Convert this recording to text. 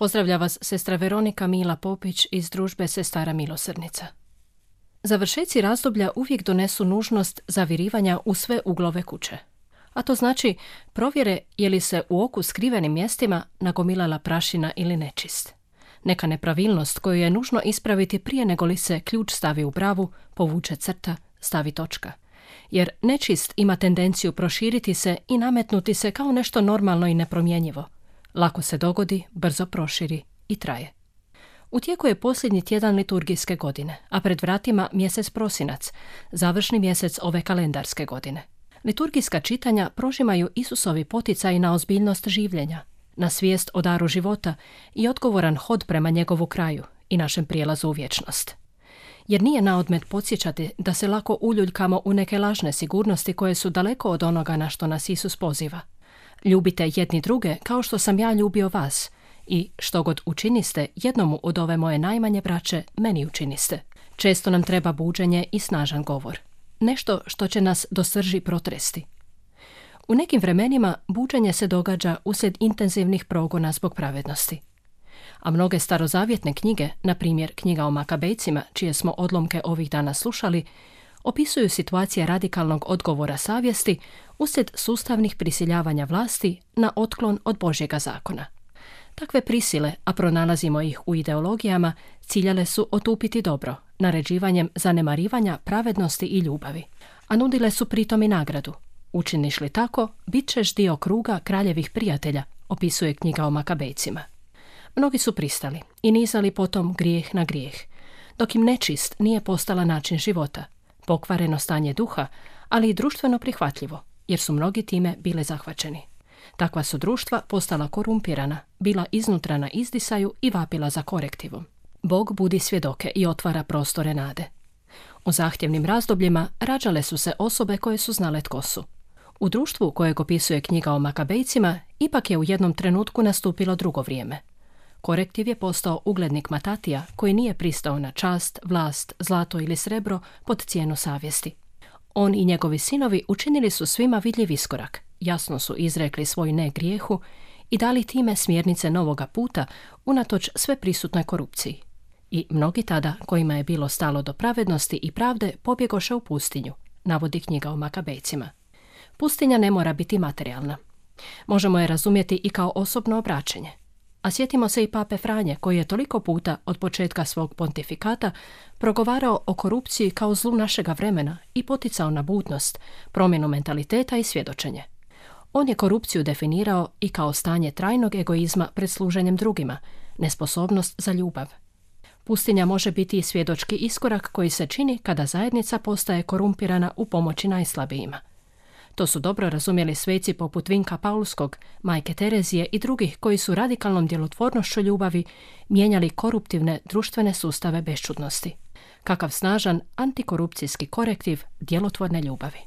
Pozdravlja vas sestra Veronika Mila Popić iz družbe Sestara Milosrnica. Završeci razdoblja uvijek donesu nužnost zavirivanja u sve uglove kuće. A to znači provjere je li se u oku skrivenim mjestima nagomilala prašina ili nečist. Neka nepravilnost koju je nužno ispraviti prije nego li se ključ stavi u bravu, povuče crta, stavi točka. Jer nečist ima tendenciju proširiti se i nametnuti se kao nešto normalno i nepromjenjivo – Lako se dogodi, brzo proširi i traje. U tijeku je posljednji tjedan liturgijske godine, a pred vratima mjesec prosinac, završni mjesec ove kalendarske godine. Liturgijska čitanja prožimaju Isusovi poticaj na ozbiljnost življenja, na svijest o daru života i odgovoran hod prema njegovu kraju i našem prijelazu u vječnost. Jer nije na odmet podsjećati da se lako uljuljkamo u neke lažne sigurnosti koje su daleko od onoga na što nas Isus poziva – Ljubite jedni druge kao što sam ja ljubio vas i što god učiniste jednomu od ove moje najmanje braće, meni učiniste. Često nam treba buđenje i snažan govor. Nešto što će nas do srži protresti. U nekim vremenima buđenje se događa uslijed intenzivnih progona zbog pravednosti. A mnoge starozavjetne knjige, na primjer knjiga o Makabejcima, čije smo odlomke ovih dana slušali, opisuju situacije radikalnog odgovora savjesti uslijed sustavnih prisiljavanja vlasti na otklon od Božjega zakona. Takve prisile, a pronalazimo ih u ideologijama, ciljale su otupiti dobro, naređivanjem zanemarivanja pravednosti i ljubavi, a nudile su pritom i nagradu. Učiniš li tako, bit ćeš dio kruga kraljevih prijatelja, opisuje knjiga o makabejcima. Mnogi su pristali i nizali potom grijeh na grijeh, dok im nečist nije postala način života, pokvareno stanje duha, ali i društveno prihvatljivo, jer su mnogi time bile zahvaćeni. Takva su društva postala korumpirana, bila iznutra na izdisaju i vapila za korektivom. Bog budi svjedoke i otvara prostore nade. U zahtjevnim razdobljima rađale su se osobe koje su znale tko su. U društvu kojeg opisuje knjiga o makabejcima ipak je u jednom trenutku nastupilo drugo vrijeme. Korektiv je postao uglednik Matatija koji nije pristao na čast, vlast, zlato ili srebro pod cijenu savjesti. On i njegovi sinovi učinili su svima vidljiv iskorak, jasno su izrekli svoj ne grijehu i dali time smjernice novoga puta unatoč sve prisutnoj korupciji. I mnogi tada, kojima je bilo stalo do pravednosti i pravde, pobjegoše u pustinju, navodi knjiga o makabejcima. Pustinja ne mora biti materijalna. Možemo je razumjeti i kao osobno obraćenje. A sjetimo se i pape Franje, koji je toliko puta od početka svog pontifikata progovarao o korupciji kao zlu našega vremena i poticao na budnost, promjenu mentaliteta i svjedočenje. On je korupciju definirao i kao stanje trajnog egoizma pred služenjem drugima, nesposobnost za ljubav. Pustinja može biti i svjedočki iskorak koji se čini kada zajednica postaje korumpirana u pomoći najslabijima. To su dobro razumjeli sveci poput Vinka Paulskog, majke Terezije i drugih koji su radikalnom djelotvornošću ljubavi mijenjali koruptivne društvene sustave bešćudnosti. Kakav snažan antikorupcijski korektiv djelotvorne ljubavi.